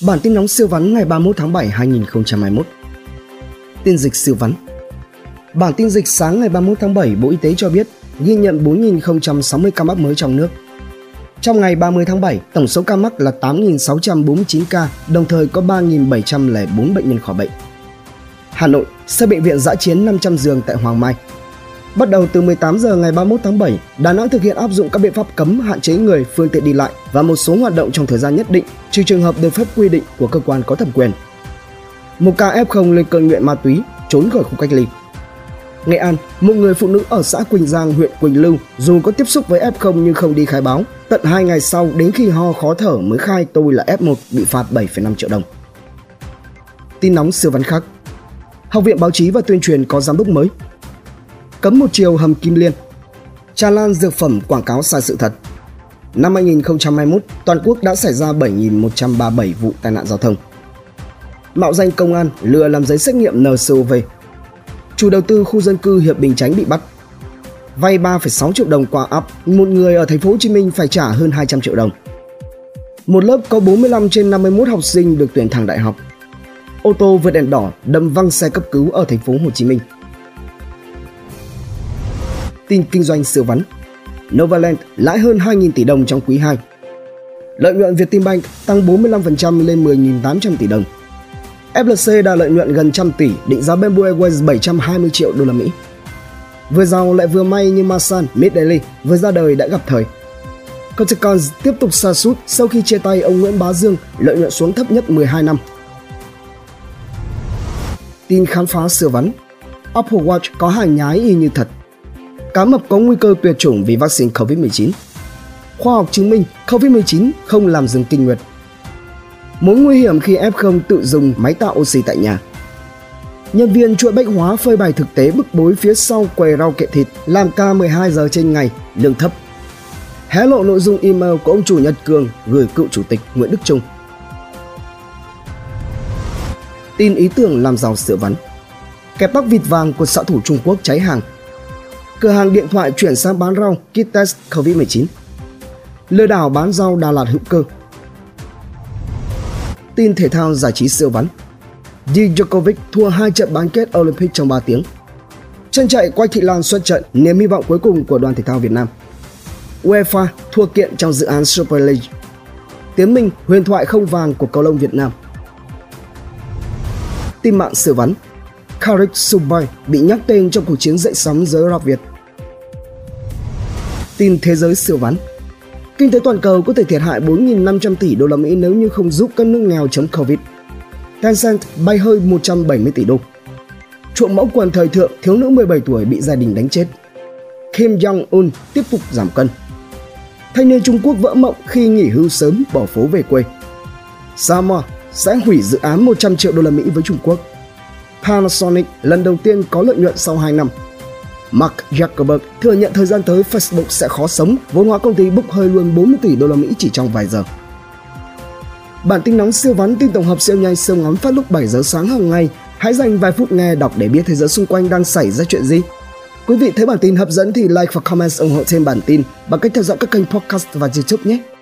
Bản tin nóng siêu vắn ngày 31 tháng 7 2021. Tin dịch siêu vắn. Bản tin dịch sáng ngày 31 tháng 7, Bộ Y tế cho biết ghi nhận 4.060 ca mắc mới trong nước. Trong ngày 30 tháng 7, tổng số ca mắc là 8.649 ca, đồng thời có 3.704 bệnh nhân khỏi bệnh. Hà Nội, xây bệnh viện giã chiến 500 giường tại Hoàng Mai. Bắt đầu từ 18 giờ ngày 31 tháng 7, Đà Nẵng thực hiện áp dụng các biện pháp cấm hạn chế người, phương tiện đi lại và một số hoạt động trong thời gian nhất định, trừ trường hợp được phép quy định của cơ quan có thẩm quyền. Một ca F0 lên cơn nghiện ma túy, trốn khỏi khu cách ly. Nghệ An, một người phụ nữ ở xã Quỳnh Giang, huyện Quỳnh Lưu dù có tiếp xúc với F0 nhưng không đi khai báo. Tận 2 ngày sau đến khi ho khó thở mới khai tôi là F1 bị phạt 7,5 triệu đồng. Tin nóng siêu văn khắc. Học viện Báo chí và Tuyên truyền có giám đốc mới. Cấm một chiều hầm Kim Liên. Tràn lan dược phẩm quảng cáo sai sự thật. Năm 2021, toàn quốc đã xảy ra 7.137 vụ tai nạn giao thông. Mạo danh công an lừa làm giấy xét nghiệm NCOV. Chủ đầu tư khu dân cư Hiệp Bình Chánh bị bắt. Vay 3,6 triệu đồng qua app, một người ở thành phố Hồ Chí Minh phải trả hơn 200 triệu đồng. Một lớp có 45 trên 51 học sinh được tuyển thẳng đại học ô tô vượt đèn đỏ đâm văng xe cấp cứu ở thành phố Hồ Chí Minh. Tin kinh doanh siêu vắn Novaland lãi hơn 2.000 tỷ đồng trong quý 2. Lợi nhuận Vietinbank tăng 45% lên 10.800 tỷ đồng. FLC đạt lợi nhuận gần trăm tỷ, định giá Bamboo Airways 720 triệu đô la Mỹ. Vừa giàu lại vừa may như Masan, Mid Daily vừa ra đời đã gặp thời. Coticons tiếp tục sa sút sau khi chia tay ông Nguyễn Bá Dương, lợi nhuận xuống thấp nhất 12 năm tin khám phá sửa vắn. Apple Watch có hàng nhái y như thật. Cá mập có nguy cơ tuyệt chủng vì vaccine COVID-19. Khoa học chứng minh COVID-19 không làm dừng kinh nguyệt. Mối nguy hiểm khi F0 tự dùng máy tạo oxy tại nhà. Nhân viên chuỗi bách hóa phơi bày thực tế bức bối phía sau quầy rau kệ thịt làm ca 12 giờ trên ngày, lương thấp. Hé lộ nội dung email của ông chủ Nhật Cường gửi cựu chủ tịch Nguyễn Đức Trung tin ý tưởng làm giàu sữa vắn. Kẹp tóc vịt vàng của xã thủ Trung Quốc cháy hàng. Cửa hàng điện thoại chuyển sang bán rau kit test COVID-19. Lừa đảo bán rau Đà Lạt hữu cơ. Tin thể thao giải trí siêu vắn. Djokovic thua hai trận bán kết Olympic trong 3 tiếng. Chân chạy quay thị lan xuất trận, niềm hy vọng cuối cùng của đoàn thể thao Việt Nam. UEFA thua kiện trong dự án Super League. Tiến Minh huyền thoại không vàng của cầu lông Việt Nam tin mạng siêu vắn. Karik Subay bị nhắc tên trong cuộc chiến dậy sóng giới rock Việt. Tin thế giới siêu vắn. Kinh tế toàn cầu có thể thiệt hại 4.500 tỷ đô la Mỹ nếu như không giúp các nước nghèo chống Covid. Tencent bay hơi 170 tỷ đô. Trộm mẫu quần thời thượng thiếu nữ 17 tuổi bị gia đình đánh chết. Kim Jong-un tiếp tục giảm cân. Thanh niên Trung Quốc vỡ mộng khi nghỉ hưu sớm, bỏ phố về quê. Samoa sẽ hủy dự án 100 triệu đô la Mỹ với Trung Quốc. Panasonic lần đầu tiên có lợi nhuận sau 2 năm. Mark Zuckerberg thừa nhận thời gian tới Facebook sẽ khó sống, vốn hóa công ty bốc hơi luôn 40 tỷ đô la Mỹ chỉ trong vài giờ. Bản tin nóng siêu vắn tin tổng hợp siêu nhanh siêu ngắn phát lúc 7 giờ sáng hàng ngày. Hãy dành vài phút nghe đọc để biết thế giới xung quanh đang xảy ra chuyện gì. Quý vị thấy bản tin hấp dẫn thì like và comment ủng hộ thêm bản tin bằng cách theo dõi các kênh podcast và YouTube nhé.